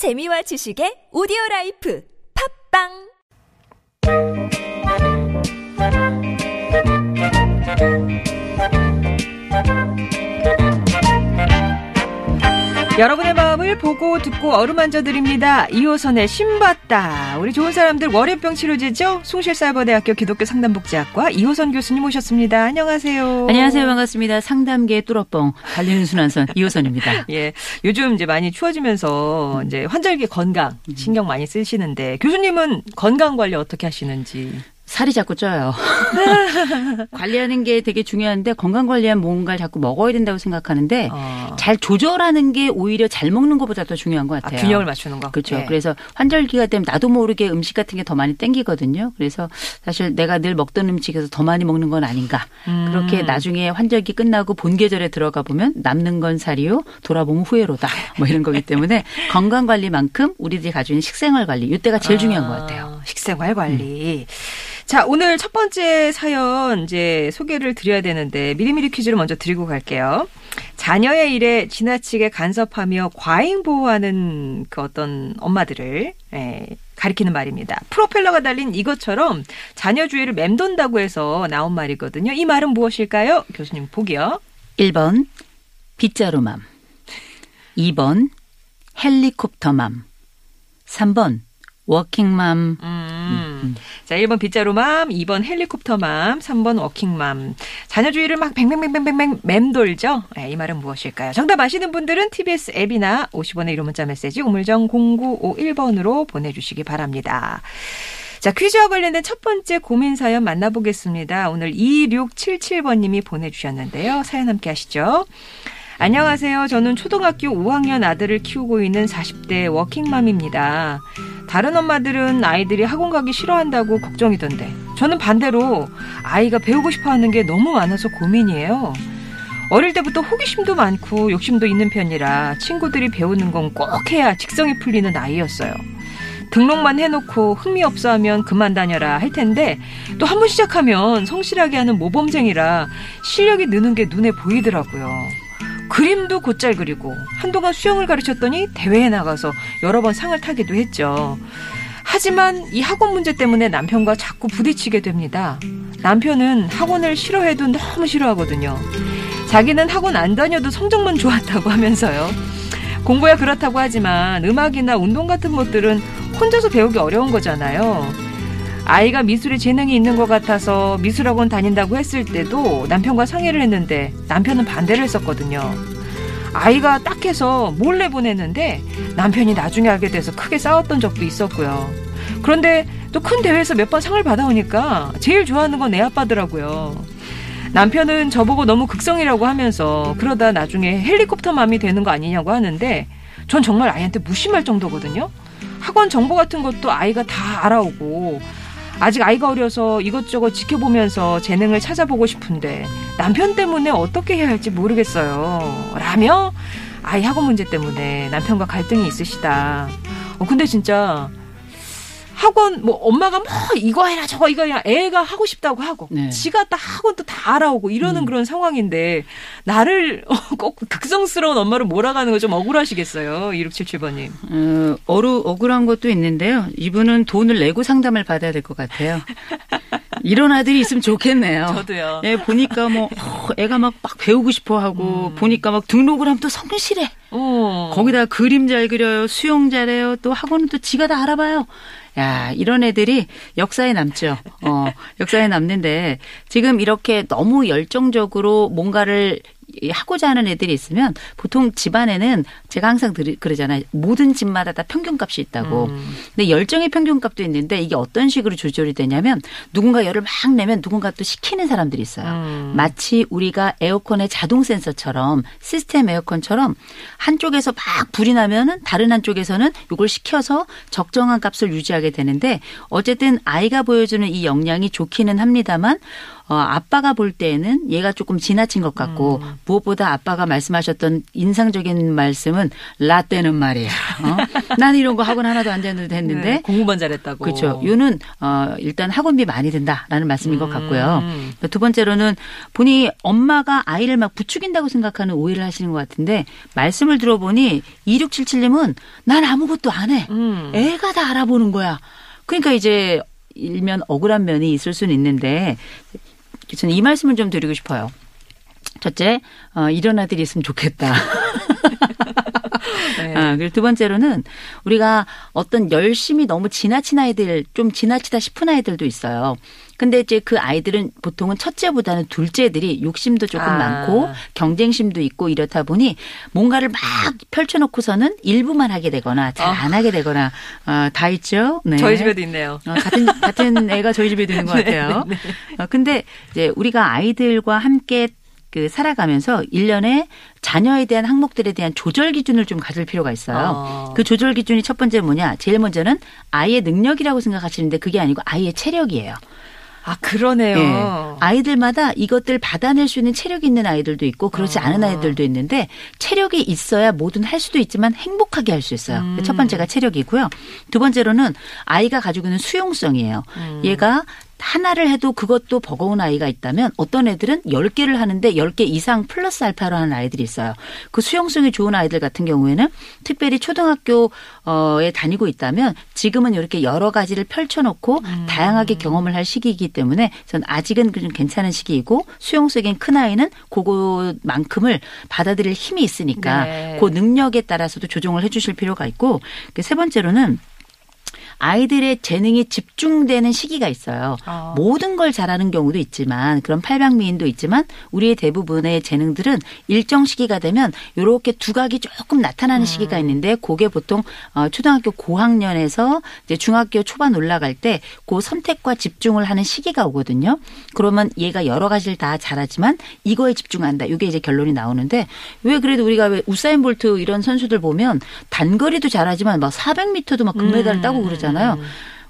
재미와 지식의 오디오 라이프. 팟빵 여러분의 마음을 보고 듣고 어루만져 드립니다. 이호선의 심봤다. 우리 좋은 사람들 월요병 치료제죠? 숭실사이버대학교 기독교 상담복지학과 이호선 교수님 오셨습니다. 안녕하세요. 안녕하세요. 반갑습니다. 상담계 뚫어뻥 달리는 순환선 이호선입니다. 예. 요즘 이제 많이 추워지면서 이제 환절기 건강 신경 많이 쓰시는데 교수님은 건강 관리 어떻게 하시는지. 살이 자꾸 쪄요. 관리하는 게 되게 중요한데 건강 관리한 뭔가를 자꾸 먹어야 된다고 생각하는데 어. 잘 조절하는 게 오히려 잘 먹는 것보다 더 중요한 것 아, 같아요. 균형을 맞추는 거. 그렇죠. 예. 그래서 환절기가 되면 나도 모르게 음식 같은 게 더 많이 땡기거든요. 그래서 사실 내가 늘 먹던 음식에서 더 많이 먹는 건 아닌가. 음. 그렇게 나중에 환절기 끝나고 본 계절에 들어가 보면 남는 건 살이요, 돌아보면 후회로다. 뭐 이런 거기 때문에 건강 관리만큼 우리들이 가지고 있는 식생활 관리 이때가 제일 중요한 것 같아요. 음. 식생활 관리. 자, 오늘 첫 번째 사연 이제 소개를 드려야 되는데 미리미리 퀴즈를 먼저 드리고 갈게요. 자녀의 일에 지나치게 간섭하며 과잉 보호하는 그 어떤 엄마들을 예, 가리키는 말입니다. 프로펠러가 달린 이것처럼 자녀 주위를 맴돈다고 해서 나온 말이거든요. 이 말은 무엇일까요? 교수님 보기요. 1번 빗자루맘 2번 헬리콥터맘 3번 워킹맘 음. 자, 1번 빗자루맘, 2번 헬리콥터맘, 3번 워킹맘. 자녀 주위를 막 뱅뱅뱅뱅뱅뱅 맴돌죠? 네, 이 말은 무엇일까요? 정답 아시는 분들은 TBS 앱이나 50원의 1호 문자 메시지 우물정 0951번으로 보내주시기 바랍니다. 자, 퀴즈와 관련된 첫 번째 고민 사연 만나보겠습니다. 오늘 2677번님이 보내주셨는데요. 사연 함께 하시죠. 안녕하세요. 저는 초등학교 5학년 아들을 키우고 있는 40대 워킹맘입니다. 다른 엄마들은 아이들이 학원 가기 싫어한다고 걱정이던데 저는 반대로 아이가 배우고 싶어 하는 게 너무 많아서 고민이에요. 어릴 때부터 호기심도 많고 욕심도 있는 편이라 친구들이 배우는 건 꼭 해야 직성이 풀리는 아이였어요. 등록만 해놓고 흥미 없어 하면 그만 다녀라 할 텐데 또 한 번 시작하면 성실하게 하는 모범생이라 실력이 느는 게 눈에 보이더라고요. 그림도 곧잘 그리고 한동안 수영을 가르쳤더니 대회에 나가서 여러 번 상을 타기도 했죠. 하지만 이 학원 문제 때문에 남편과 자꾸 부딪히게 됩니다. 남편은 학원을 싫어해도 너무 싫어하거든요. 자기는 학원 안 다녀도 성적만 좋았다고 하면서요. 공부야 그렇다고 하지만 음악이나 운동 같은 것들은 혼자서 배우기 어려운 거잖아요. 아이가 미술에 재능이 있는 것 같아서 미술학원 다닌다고 했을 때도 남편과 상의를 했는데 남편은 반대를 했었거든요. 아이가 딱 해서 몰래 보냈는데 남편이 나중에 알게 돼서 크게 싸웠던 적도 있었고요. 그런데 또 큰 대회에서 몇 번 상을 받아오니까 제일 좋아하는 건애 아빠더라고요. 남편은 저보고 너무 극성이라고 하면서 그러다 나중에 헬리콥터 맘이 되는 거 아니냐고 하는데 전 정말 아이한테 무심할 정도거든요. 학원 정보 같은 것도 아이가 다 알아오고 아직 아이가 어려서 이것저것 지켜보면서 재능을 찾아보고 싶은데 남편 때문에 어떻게 해야 할지 모르겠어요. 라며 아이 학원 문제 때문에 남편과 갈등이 있으시다. 어, 근데 진짜 학원 뭐 엄마가 뭐 이거 해라 저거 이거 해라 애가 하고 싶다고 하고 네. 지가 다 학원도 다 알아오고 이러는 음. 그런 상황인데 나를 어, 꼭 극성스러운 엄마를 몰아가는 거 좀 억울하시겠어요 2677번님 어, 어루 억울한 것도 있는데요. 이분은 돈을 내고 상담을 받아야 될 것 같아요. 이런 아들이 있으면 좋겠네요. 저도요 예, 보니까 뭐 어, 애가 막, 막 배우고 싶어 하고 보니까 막 등록을 하면 또 성실해. 어. 거기다 그림 잘 그려요. 수영 잘해요. 또 학원은 또 지가 다 알아봐요. 야, 이런 애들이 역사에 남죠. 어, 역사에 남는데 지금 이렇게 너무 열정적으로 뭔가를 하고자 하는 애들이 있으면 보통 집안에는 제가 항상 들- 그러잖아요. 모든 집마다 다 평균값이 있다고. 음. 근데 열정의 평균값도 있는데 이게 어떤 식으로 조절이 되냐면 누군가 열을 막 내면 누군가 또 식히는 사람들이 있어요. 음. 마치 우리가 에어컨의 자동 센서처럼 시스템 에어컨처럼 한쪽에서 막 불이 나면은 다른 한쪽에서는 이걸 식혀서 적정한 값을 유지하게 되는데 어쨌든 아이가 보여주는 이 역량이 좋기는 합니다만 어, 아빠가 볼 때에는 얘가 조금 지나친 것 같고 음. 무엇보다 아빠가 말씀하셨던 인상적인 말씀은 라떼는 말이야. 어? 난 이런 거 학원 하나도 안 다녀도 됐는데 네, 공부만 잘했다고. 그렇죠. 요는 어 일단 학원비 많이 든다라는 말씀인 것 같고요. 음. 두 번째로는 본인이 엄마가 아이를 막 부추긴다고 생각하는 오해를 하시는 것 같은데 말씀을 들어보니 2677님은 난 아무것도 안 해. 음. 애가 다 알아보는 거야. 그러니까 이제 일면 억울한 면이 있을 수는 있는데 저는 이 말씀을 좀 드리고 싶어요. 첫째, 어, 이런 아들이 있으면 좋겠다. 네. 아, 그리고 두 번째로는 우리가 어떤 열심히 너무 지나친 아이들, 좀 지나치다 싶은 아이들도 있어요. 근데 이제 그 아이들은 보통은 첫째보다는 둘째들이 욕심도 조금 아. 많고 경쟁심도 있고 이렇다 보니 뭔가를 막 펼쳐놓고서는 일부만 하게 되거나 잘안 하게 되거나 어, 다 있죠. 네. 저희 집에도 있네요. 어, 같은 같은 애가 저희 집에도 있는 것 같아요. 어, 근데 이제 우리가 아이들과 함께 그 살아가면서 일년에 자녀에 대한 항목들에 대한 조절 기준을 좀 가질 필요가 있어요. 어. 그 조절 기준이 첫 번째 뭐냐? 제일 먼저는 아이의 능력이라고 생각하시는데 그게 아니고 아이의 체력이에요. 아 그러네요. 예. 아이들마다 이것들 받아낼 수 있는 체력이 있는 아이들도 있고 그렇지 아. 않은 아이들도 있는데 체력이 있어야 뭐든 할 수도 있지만 행복하게 할 수 있어요. 음. 첫 번째가 체력이고요. 두 번째로는 아이가 가지고 있는 수용성이에요. 음. 얘가 하나를 해도 그것도 버거운 아이가 있다면 어떤 애들은 10개를 하는데 10개 이상 플러스 알파로 하는 아이들이 있어요. 그 수용성이 좋은 아이들 같은 경우에는 특별히 초등학교에 다니고 있다면 지금은 이렇게 여러 가지를 펼쳐놓고 음. 다양하게 경험을 할 시기이기 때문에 전 아직은 좀 괜찮은 시기이고 수용성인 큰 아이는 그거만큼을 받아들일 힘이 있으니까 네. 그 능력에 따라서도 조정을 해주실 필요가 있고 그세 번째로는 아이들의 재능이 집중되는 시기가 있어요. 아. 모든 걸 잘하는 경우도 있지만 그런 팔방미인도 있지만 우리의 대부분의 재능들은 일정 시기가 되면 이렇게 두각이 조금 나타나는 시기가 있는데 그게 보통 어, 초등학교 고학년에서 이제 중학교 초반 올라갈 때 그 선택과 집중을 하는 시기가 오거든요. 그러면 얘가 여러 가지를 다 잘하지만 이거에 집중한다. 이게 이제 결론이 나오는데 왜 그래도 우리가 왜 우사인 볼트 이런 선수들 보면 단거리도 잘하지만 막 400m도 막 금메달을 따고 그러잖아요.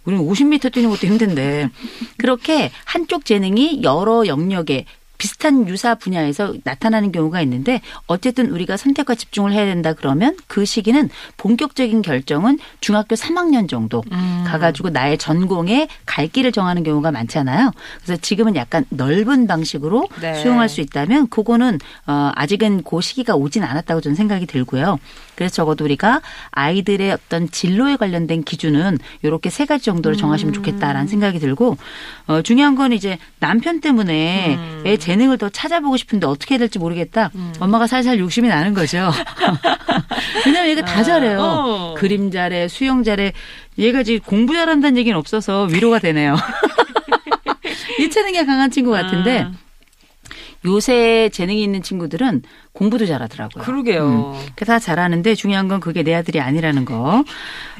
우리는 50m 뛰는 것도 힘든데. 그렇게 한쪽 재능이 여러 영역에 비슷한 유사 분야에서 나타나는 경우가 있는데 어쨌든 우리가 선택과 집중을 해야 된다 그러면 그 시기는 본격적인 결정은 중학교 3학년 정도 음. 가가지고 나의 전공에 갈 길을 정하는 경우가 많잖아요. 그래서 지금은 약간 넓은 방식으로 네. 수용할 수 있다면 그거는 어, 아직은 그 시기가 오진 않았다고 저는 생각이 들고요. 그래서 적어도 우리가 아이들의 어떤 진로에 관련된 기준은 이렇게 세 가지 정도로 정하시면 좋겠다라는 생각이 들고 어, 중요한 건 이제 남편 때문에 음. 애 재능을 더 찾아보고 싶은데 어떻게 해야 될지 모르겠다. 엄마가 살살 욕심이 나는 거죠. 왜냐면 얘가 다 잘해요. 어. 그림 잘해, 수영 잘해. 얘가 지금 공부 잘한다는 얘기는 없어서 위로가 되네요. 이 재능이 강한 친구 같은데 아. 요새 재능이 있는 친구들은 공부도 잘하더라고요. 그러게요. 그다 잘하는데 중요한 건 그게 내 아들이 아니라는 거.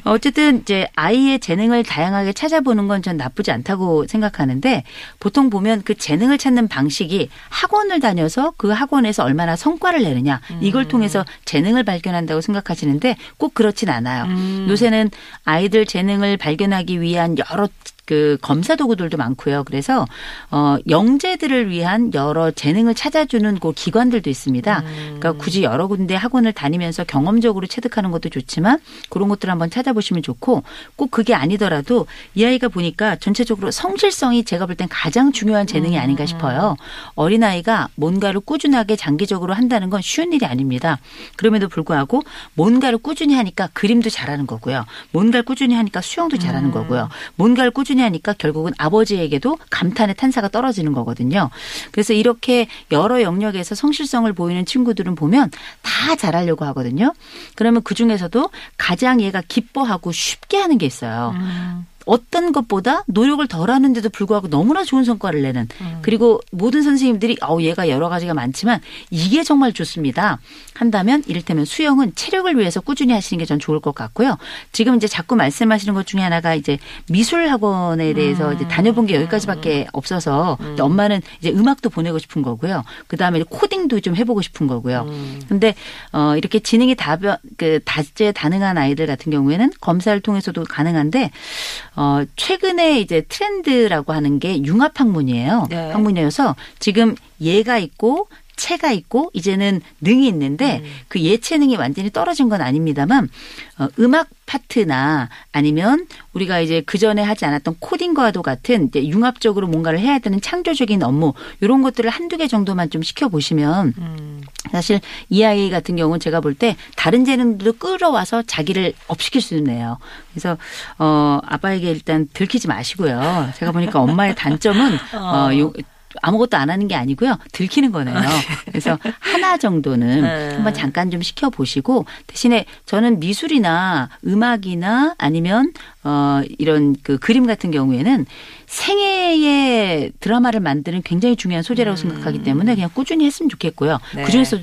어쨌든 이제 아이의 재능을 다양하게 찾아보는 건 전 나쁘지 않다고 생각하는데 보통 보면 그 재능을 찾는 방식이 학원을 다녀서 그 학원에서 얼마나 성과를 내느냐 이걸 통해서 재능을 발견한다고 생각하시는데 꼭 그렇진 않아요. 음. 요새는 아이들 재능을 발견하기 위한 여러 그 검사 도구들도 많고요. 그래서 어 영재들을 위한 여러 재능을 찾아주는 그 기관들도 있습니다. 그러니까 굳이 여러 군데 학원을 다니면서 경험적으로 체득하는 것도 좋지만 그런 것들 을 한번 찾아보시면 좋고 꼭 그게 아니더라도 이 아이가 보니까 전체적으로 성실성이 제가 볼 땐 가장 중요한 재능이 아닌가 싶어요. 어린 아이가 뭔가를 꾸준하게 장기적으로 한다는 건 쉬운 일이 아닙니다. 그럼에도 불구하고 뭔가를 꾸준히 하니까 그림도 잘하는 거고요. 뭔가를 꾸준히 하니까 수영도 잘하는 거고요. 뭔가를 꾸준히 하니까 결국은 아버지에게도 감탄의 탄사가 떨어지는 거거든요. 그래서 이렇게 여러 영역에서 성실성을 보이는 친구들은 보면 다 잘하려고 하거든요. 그러면 그 중에서도 가장 얘가 기뻐하고 쉽게 하는 게 있어요. 음. 어떤 것보다 노력을 덜 하는데도 불구하고 너무나 좋은 성과를 내는 그리고 모든 선생님들이 어 얘가 여러 가지가 많지만 이게 정말 좋습니다. 한다면 이를테면 수영은 체력을 위해서 꾸준히 하시는 게 전 좋을 것 같고요. 지금 이제 자꾸 말씀하시는 것 중에 하나가 이제 미술 학원에 대해서 이제 다녀본 게 여기까지밖에 없어서 이제 엄마는 이제 음악도 보내고 싶은 거고요. 그 다음에 코딩도 좀 해보고 싶은 거고요. 근데 어 이렇게 지능이 다변 그 다재 다능한 아이들 같은 경우에는 검사를 통해서도 가능한데 어 최근에 이제 트렌드라고 하는 게 융합 학문이에요. 네. 학문이어서 지금 예가 있고 체가 있고 이제는 능이 있는데 음. 그 예체능이 완전히 떨어진 건 아닙니다만 어, 음악 파트나 아니면 우리가 이제 그 전에 하지 않았던 코딩과도 같은 이제 융합적으로 뭔가를 해야 되는 창조적인 업무 이런 것들을 한두 개 정도만 좀 시켜 보시면 음. 사실 이 아이 같은 경우는 제가 볼 때 다른 재능들도 끌어와서 자기를 업시킬 수 있네요. 그래서 어 아빠에게 일단 들키지 마시고요. 제가 보니까 엄마의 단점은 어, 요, 아무것도 안 하는 게 아니고요. 들키는 거네요. 그래서 하나 정도는 네. 한번 잠깐 좀 시켜 보시고 대신에 저는 미술이나 음악이나 아니면 어 이런 그 그림 같은 경우에는 생애의 드라마를 만드는 굉장히 중요한 소재라고 생각하기 때문에 그냥 꾸준히 했으면 좋겠고요. 음. 네. 그중에서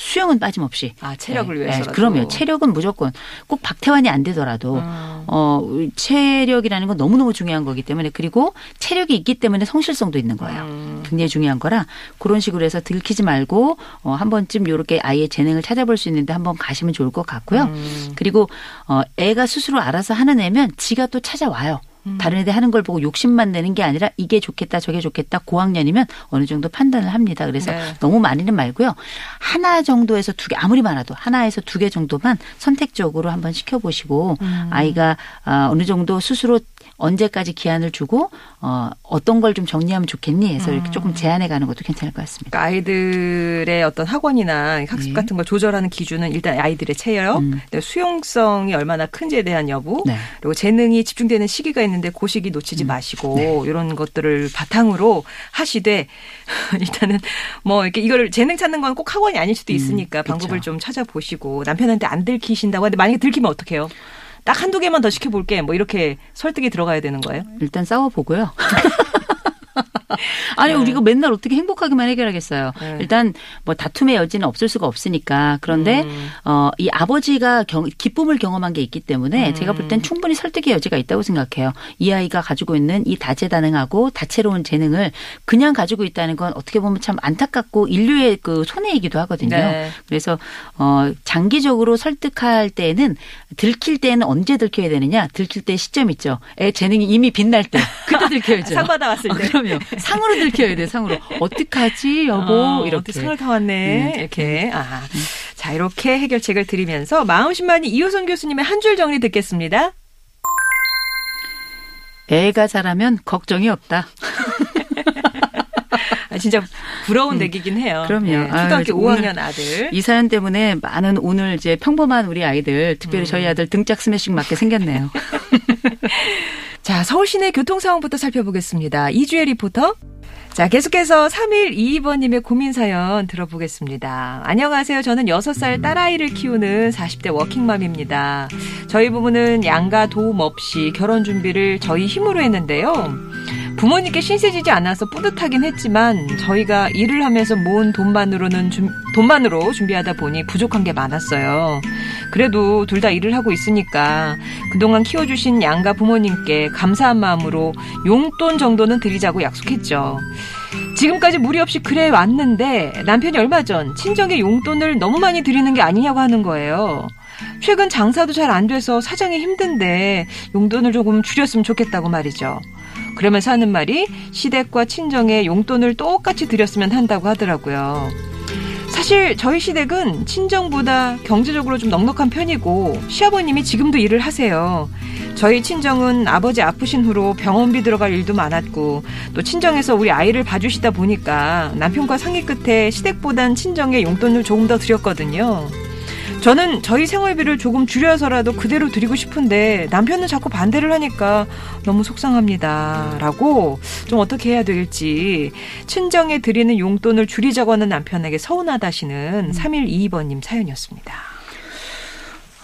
수영은 빠짐없이. 아, 체력을 네, 위해서라도. 네, 그럼요. 체력은 무조건 꼭 박태환이 안 되더라도 음. 어 체력이라는 건 너무 너무 중요한 거기 때문에 그리고 체력이 있기 때문에 성실성도 있는 거예요. 음. 굉장히 중요한 거라 그런 식으로 해서 들키지 말고 어, 한 번쯤 요렇게 아이의 재능을 찾아볼 수 있는데 한번 가시면 좋을 것 같고요. 음. 그리고 어 애가 스스로 알아서 하는 애면 지가 또 찾아와요. 음. 다른 애들 하는 걸 보고 욕심만 내는 게 아니라 이게 좋겠다 저게 좋겠다 고학년이면 어느 정도 판단을 합니다. 그래서 네. 너무 많이는 말고요. 하나 정도에서 두 개 아무리 많아도 하나에서 두 개 정도만 선택적으로 한번 시켜보시고 음. 아이가 아, 어느 정도 스스로 언제까지 기한을 주고 어, 어떤 걸 좀 정리하면 좋겠니 해서 음. 이렇게 조금 제한해 가는 것도 괜찮을 것 같습니다. 그러니까 아이들의 어떤 학원이나 학습 네. 같은 걸 조절하는 기준은 일단 아이들의 체력, 음. 수용성이 얼마나 큰지에 대한 여부, 네. 그리고 재능이 집중되는 시기가 있는데 그 시기 음. 놓치지 마시고 네. 이런 것들을 바탕으로 하시되 일단은 뭐 이렇게 이거를 재능 찾는 건 꼭 학원이 아닐 수도 음, 있으니까 그쵸. 방법을 좀 찾아보시고 남편한테 안 들키신다고 하는데 만약에 들키면 어떡해요? 딱 한두 개만 더 시켜볼게. 뭐 이렇게 설득이 들어가야 되는 거예요? 일단 싸워보고요. 아니 네. 우리가 맨날 어떻게 행복하게만 해결하겠어요. 네. 일단 뭐 다툼의 여지는 없을 수가 없으니까 그런데 음. 어, 이 아버지가 경, 기쁨을 경험한 게 있기 때문에 음. 제가 볼 땐 충분히 설득의 여지가 있다고 생각해요. 이 아이가 가지고 있는 이 다재다능하고 다채로운 재능을 그냥 가지고 있다는 건 어떻게 보면 참 안타깝고 인류의 그 손해이기도 하거든요. 네. 그래서 어 장기적으로 설득할 때는 들킬 때는 언제 들켜야 되느냐? 들킬 때 시점 있죠. 애 재능이 이미 빛날 때 그때 들켜야죠. 상 받아왔을 어, 때. 그럼요. 상으로 들켜야 돼. 상으로. 어떡하지 여보 어, 이렇게. 상을 타왔네. 음. 이렇게. 아. 자, 이렇게 해결책을 드리면서 마음심만이 이호선 교수님의 한 줄 정리 듣겠습니다. 애가 자라면 걱정이 없다. 아, 진짜 부러운 얘기긴 해요. 음. 그럼요. 네, 초등학교 아유, 5학년 아들. 이 사연 때문에 많은 오늘 이제 평범한 우리 아이들, 특별히 저희 아들 등짝 스매싱 맞게 생겼네요. 자, 서울 시내 교통 상황부터 살펴보겠습니다. 이주혜 리포터. 자, 계속해서 3122번님의 고민 사연 들어보겠습니다. 안녕하세요. 저는 6살 딸아이를 키우는 40대 워킹맘입니다. 저희 부부는 양가 도움 없이 결혼 준비를 저희 힘으로 했는데요. 부모님께 신세지지 않아서 뿌듯하긴 했지만 저희가 일을 하면서 모은 돈만으로는 준- 돈만으로 준비하다 보니 부족한 게 많았어요. 그래도 둘 다 일을 하고 있으니까 그동안 키워주신 양가 부모님께 감사한 마음으로 용돈 정도는 드리자고 약속했죠. 지금까지 무리 없이 그래 왔는데 남편이 얼마 전 친정에 용돈을 너무 많이 드리는 게 아니냐고 하는 거예요. 최근 장사도 잘 안 돼서 사정이 힘든데 용돈을 조금 줄였으면 좋겠다고 말이죠. 그러면서 하는 말이 시댁과 친정에 용돈을 똑같이 드렸으면 한다고 하더라고요. 사실 저희 시댁은 친정보다 경제적으로 좀 넉넉한 편이고 시아버님이 지금도 일을 하세요. 저희 친정은 아버지 아프신 후로 병원비 들어갈 일도 많았고 또 친정에서 우리 아이를 봐주시다 보니까 남편과 상의 끝에 시댁보단 친정에 용돈을 조금 더 드렸거든요. 저는 저희 생활비를 조금 줄여서라도 그대로 드리고 싶은데 남편은 자꾸 반대를 하니까 너무 속상합니다. 라고 좀 어떻게 해야 될지 친정에 드리는 용돈을 줄이자고 하는 남편에게 서운하다시는 3122번님 사연이었습니다.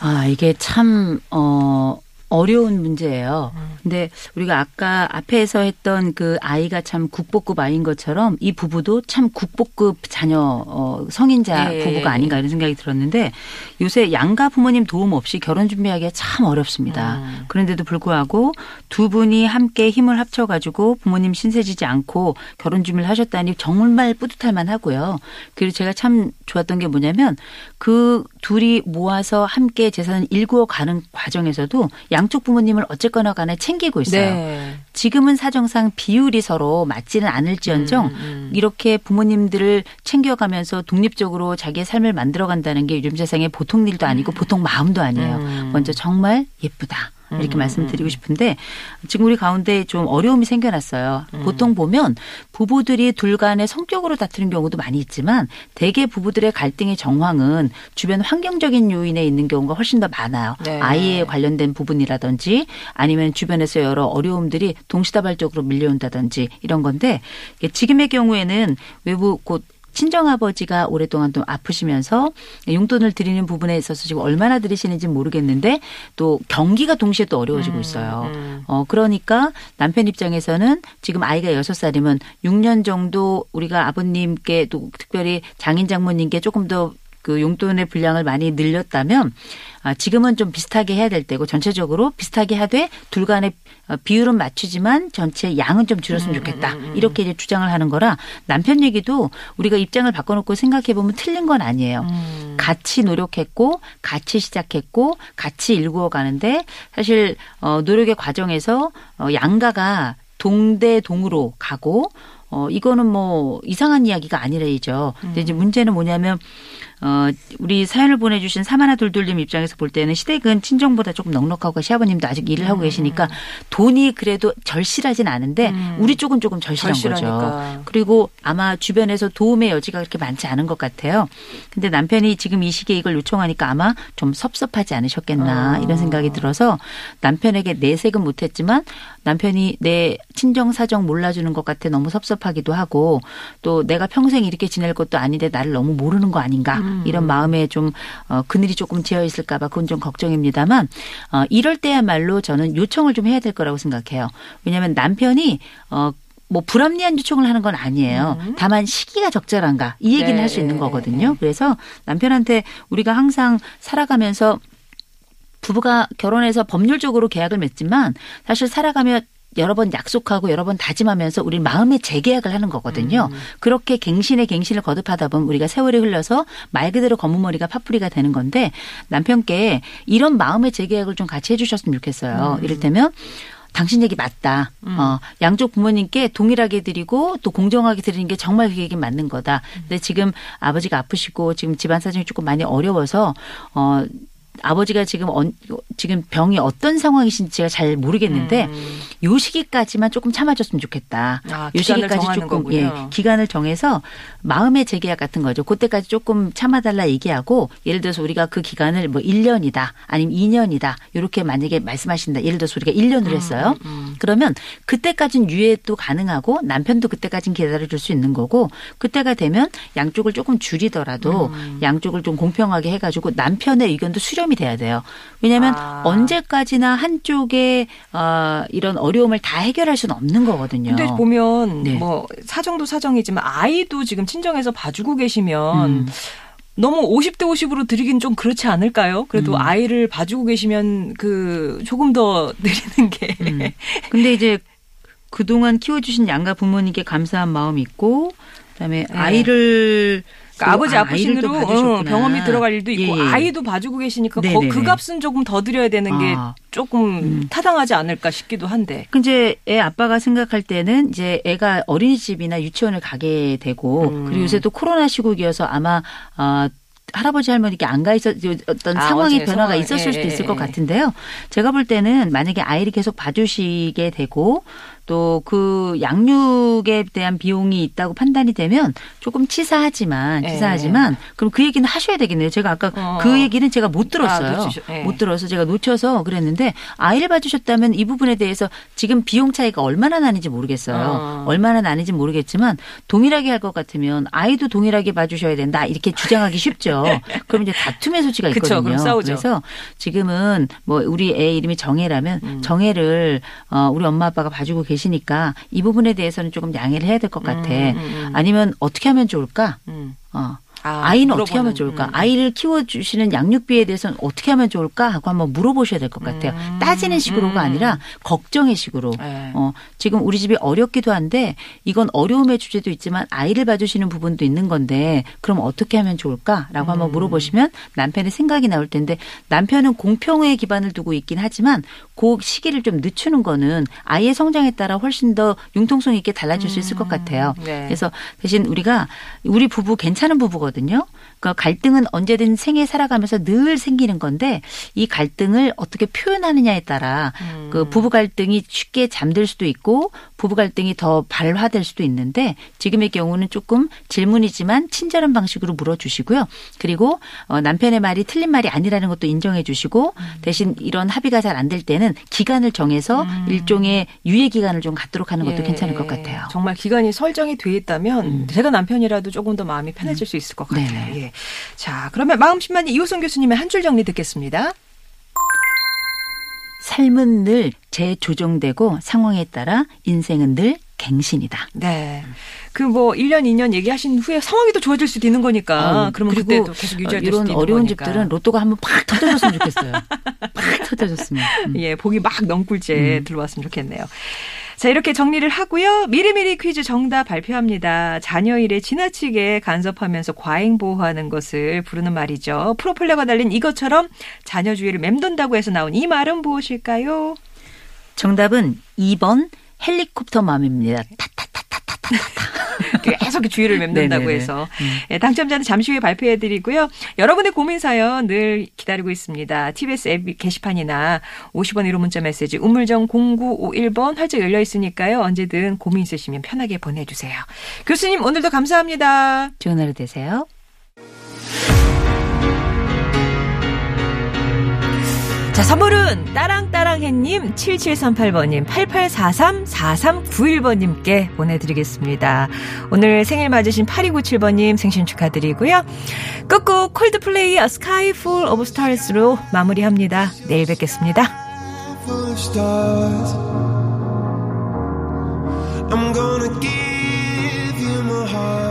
아, 이게 참, 어, 어려운 문제예요. 음. 근데 우리가 아까 앞에서 했던 그 아이가 참 국보급 아이인 것처럼 이 부부도 참 국보급 자녀, 어, 성인자 예. 부부가 아닌가 이런 생각이 들었는데 요새 양가 부모님 도움 없이 결혼 준비하기가 참 어렵습니다. 음. 그런데도 불구하고 두 분이 함께 힘을 합쳐가지고 부모님 신세지지 않고 결혼 준비를 하셨다니 정말 뿌듯할 만하고요. 그리고 제가 참 좋았던 게 뭐냐면 그 둘이 모아서 함께 재산을 일구어 가는 과정에서도 양쪽 부모님을 어쨌거나 간에 챙기고 있어요. 네. 지금은 사정상 비율이 서로 맞지는 않을지언정 음, 음. 이렇게 부모님들을 챙겨가면서 독립적으로 자기의 삶을 만들어간다는 게 요즘 세상에 보통 일도 아니고 보통 마음도 아니에요. 음. 먼저 정말 예쁘다. 이렇게 음, 말씀드리고 싶은데 지금 우리 가운데 좀 어려움이 생겨났어요. 음. 보통 보면 부부들이 둘 간에 성격으로 다투는 경우도 많이 있지만 대개 부부들의 갈등의 정황은 주변 환경적인 요인에 있는 경우가 훨씬 더 많아요. 네. 아이에 관련된 부분이라든지 아니면 주변에서 여러 어려움들이 동시다발적으로 밀려온다든지 이런 건데 지금의 경우에는 외부 곧 친정아버지가 오랫동안 좀 아프시면서 용돈을 드리는 부분에 있어서 지금 얼마나 드리시는지 모르겠는데 또 경기가 동시에 또 어려워지고 있어요. 음. 어, 그러니까 남편 입장에서는 지금 아이가 여섯 살이면 6년 정도 우리가 아버님께 또 특별히 장인 장모님께 조금 더 그 용돈의 분량을 많이 늘렸다면 아, 지금은 좀 비슷하게 해야 될 때고 전체적으로 비슷하게 하되 둘 간의 어, 비율은 맞추지만 전체 양은 좀 줄였으면 좋겠다. 이렇게 이제 주장을 하는 거라 남편 얘기도 우리가 입장을 바꿔놓고 생각해 보면 틀린 건 아니에요. 음. 같이 노력했고 같이 시작했고 같이 일구어 가는데 사실 어 노력의 과정에서 어 양가가 동대동으로 가고 어 이거는 뭐 이상한 이야기가 아니래이죠. 근데 이제 문제는 뭐냐면 어, 우리 사연을 보내주신 사마나 돌돌님 입장에서 볼 때는 시댁은 친정보다 조금 넉넉하고 시아버님도 아직 일을 하고 계시니까 돈이 그래도 절실하진 않은데 음. 우리 쪽은 조금 절실한 절실하니까. 거죠. 그리고 아마 주변에서 도움의 여지가 그렇게 많지 않은 것 같아요. 근데 남편이 지금 이 시기에 이걸 요청하니까 아마 좀 섭섭하지 않으셨겠나 아. 이런 생각이 들어서 남편에게 내색은 못했지만 남편이 내 친정 사정 몰라주는 것 같아 너무 섭섭하기도 하고 또 내가 평생 이렇게 지낼 것도 아닌데 나를 너무 모르는 거 아닌가 음. 이런 마음에 좀 어, 그늘이 조금 지어 있을까봐 그건 좀 걱정입니다만 어, 이럴 때야말로 저는 요청을 좀 해야 될 거라고 생각해요. 왜냐하면 남편이 어, 뭐 불합리한 요청을 하는 건 아니에요. 다만 시기가 적절한가 이 얘기는 네. 할수 있는 거거든요. 그래서 남편한테 우리가 항상 살아가면서 부부가 결혼해서 법률적으로 계약을 맺지만 사실 살아가며 여러 번 약속하고 여러 번 다짐하면서 우리 마음의 재계약을 하는 거거든요. 그렇게 갱신의 갱신을 거듭하다 보면 우리가 세월이 흘러서 말 그대로 검은 머리가 파뿌리가 되는 건데 남편께 이런 마음의 재계약을 좀 같이 해주셨으면 좋겠어요. 이를테면 당신 얘기 맞다. 어, 양쪽 부모님께 동일하게 드리고 또 공정하게 드리는 게 정말 그 얘기 맞는 거다. 근데 지금 아버지가 아프시고 지금 집안 사정이 조금 많이 어려워서 어 아버지가 지금 언, 지금 병이 어떤 상황이신지 제가 잘 모르겠는데 음. 요 시기까지만 조금 참아줬으면 좋겠다. 아, 요 시기까지 조금 거군요. 예, 기간을 정해서 마음의 재계약 같은 거죠. 그때까지 조금 참아달라 얘기하고 예를 들어서 우리가 그 기간을 뭐 1년이다 아니면 2년이다 이렇게 만약에 말씀하신다. 예를 들어서 우리가 1년을 했어요. 그러면 그때까지는 유예도 가능하고 남편도 그때까지는 기다려줄 수 있는 거고 그때가 되면 양쪽을 조금 줄이더라도 음. 양쪽을 좀 공평하게 해가지고 남편의 의견도 수렴 이 돼야 돼요. 왜냐하면 아. 언제까지나 한쪽의 어, 이런 어려움을 다 해결할 수는 없는 거거든요. 근데 보면 네. 뭐 사정도 사정이지만 아이도 지금 친정에서 봐주고 계시면 음. 너무 50대 50으로 드리긴 좀 그렇지 않을까요? 그래도 음. 아이를 봐주고 계시면 그 조금 더 드리는 게 음. 근데 이제 그동안 키워주신 양가 부모님께 감사한 마음이 있고 그다음에 네. 아이를 그러니까 아버지 아, 아프신 아이를 또 으로 봐주셨구나. 병원비 들어갈 일도 있고 예, 예. 아이도 봐주고 계시니까 거-. 그 값은 조금 더 드려야 되는 게 아. 조금 음. 타당하지 않을까 싶기도 한데. 그 이제 애 아빠가 생각할 때는 이제 애가 어린이집이나 유치원을 가게 되고 음. 그리고 요새 또 코로나 시국이어서 아마 어 할아버지 할머니께 안 가 있었 어떤 아, 어제 변화가 상황. 있었을 예, 수도 예, 있을 예. 것 같은데요. 제가 볼 때는 만약에 아이를 계속 봐주시게 되고 또 그 양육에 대한 비용이 있다고 판단이 되면 조금 치사하지만 예. 치사하지만 그럼 그 얘기는 하셔야 되겠네요. 제가 아까 어. 그 얘기는 제가 못 들었어요. 아, 놓치셔- 예. 못 들어서 제가 놓쳐서 그랬는데 아이를 봐주셨다면 이 부분에 대해서 지금 비용 차이가 얼마나 나는지 모르겠어요. 어. 얼마나 나는지 모르겠지만 동일하게 할 것 같으면 아이도 동일하게 봐주셔야 된다 이렇게 주장하기 쉽죠. 그럼 이제 다툼의 소지가 그쵸, 있거든요. 그럼 싸우죠. 그래서 지금은 뭐 우리 애 이름이 정혜라면 음. 정혜를 어, 우리 엄마 아빠가 봐주고 계시 니까 이 부분에 대해서는 조금 양해를 해야 될 것 같아. 음, 음, 음. 아니면 어떻게 하면 좋을까? 음. 어. 아, 아이는 어떻게 하면 좋을까? 음. 아이를 키워주시는 양육비에 대해서는 어떻게 하면 좋을까? 하고 한번 물어보셔야 될 것 같아요. 음. 따지는 식으로가 음. 아니라 걱정의 식으로. 네. 어, 지금 우리 집이 어렵기도 한데 이건 어려움의 주제도 있지만 아이를 봐주시는 부분도 있는 건데 그럼 어떻게 하면 좋을까 라고 한번 음. 물어보시면 남편의 생각이 나올 텐데 남편은 공평에 기반을 두고 있긴 하지만 그 시기를 좀 늦추는 거는 아이의 성장에 따라 훨씬 더 융통성 있게 달라질 수 있을 것 같아요. 네. 그래서 대신 우리가 우리 부부 괜찮은 부부거든요. 그러니까 갈등은 언제든 생애 살아가면서 늘 생기는 건데 이 갈등을 어떻게 표현하느냐에 따라 음. 그 부부 갈등이 쉽게 잠들 수도 있고 부부 갈등이 더 발화될 수도 있는데 지금의 경우는 조금 질문이지만 친절한 방식으로 물어주시고요. 그리고 어, 남편의 말이 틀린 말이 아니라는 것도 인정해 주시고 대신 이런 합의가 잘 안 될 때는 기간을 정해서 일종의 유예 기간을 좀 갖도록 하는 것도 예, 괜찮을 것 같아요. 음. 정말 기간이 설정이 돼 있다면 제가 남편이라도 조금 더 마음이 편해질 수 있을 것 같아요. 네네. 예. 자, 그러면 마음심만이 이호선 교수님의 한 줄 정리 듣겠습니다. 삶은 늘 재조정되고 상황에 따라 인생은 늘 갱신이다. 네. 그 뭐 1년, 2년 얘기하신 후에 상황이 또 좋아질 수도 있는 거니까. 어, 그러면 그리고 그때도 계속 유지가 될 수도 이런 있는 어려운 거니까. 집들은 로또가 한번 팍 터져줬으면 좋겠어요. 팍 터져줬으면. 음. 예, 복이 막 넝굴째 들어왔으면 좋겠네요. 자, 이렇게 정리를 하고요. 미리미리 퀴즈 정답 발표합니다. 자녀 일에 지나치게 간섭하면서 과잉 보호하는 것을 부르는 말이죠. 프로펠러가 달린 이것처럼 자녀 주위를 맴돈다고 해서 나온 이 말은 무엇일까요? 정답은 2번 헬리콥터 맘입니다. 타타타타타타타. 계속 주위를 맴돈다고. 해서 예, 당첨자는 잠시 후에 발표해드리고요. 여러분의 고민 사연 늘 기다리고 있습니다. TBS 앱 게시판이나 50원 1호 문자 메시지 우물정 0951번 활짝 열려 있으니까요. 언제든 고민 있으시면 편하게 보내주세요. 교수님 오늘도 감사합니다. 좋은 하루 되세요. 자, 선물은 따랑따랑해님, 7738번님, 8843-4391번님께 보내드리겠습니다. 오늘 생일 맞으신 8297번님 생신 축하드리고요. 끝곡 콜드플레이의 A Sky Full of Stars로 마무리합니다. 내일 뵙겠습니다. I'm gonna give you my heart.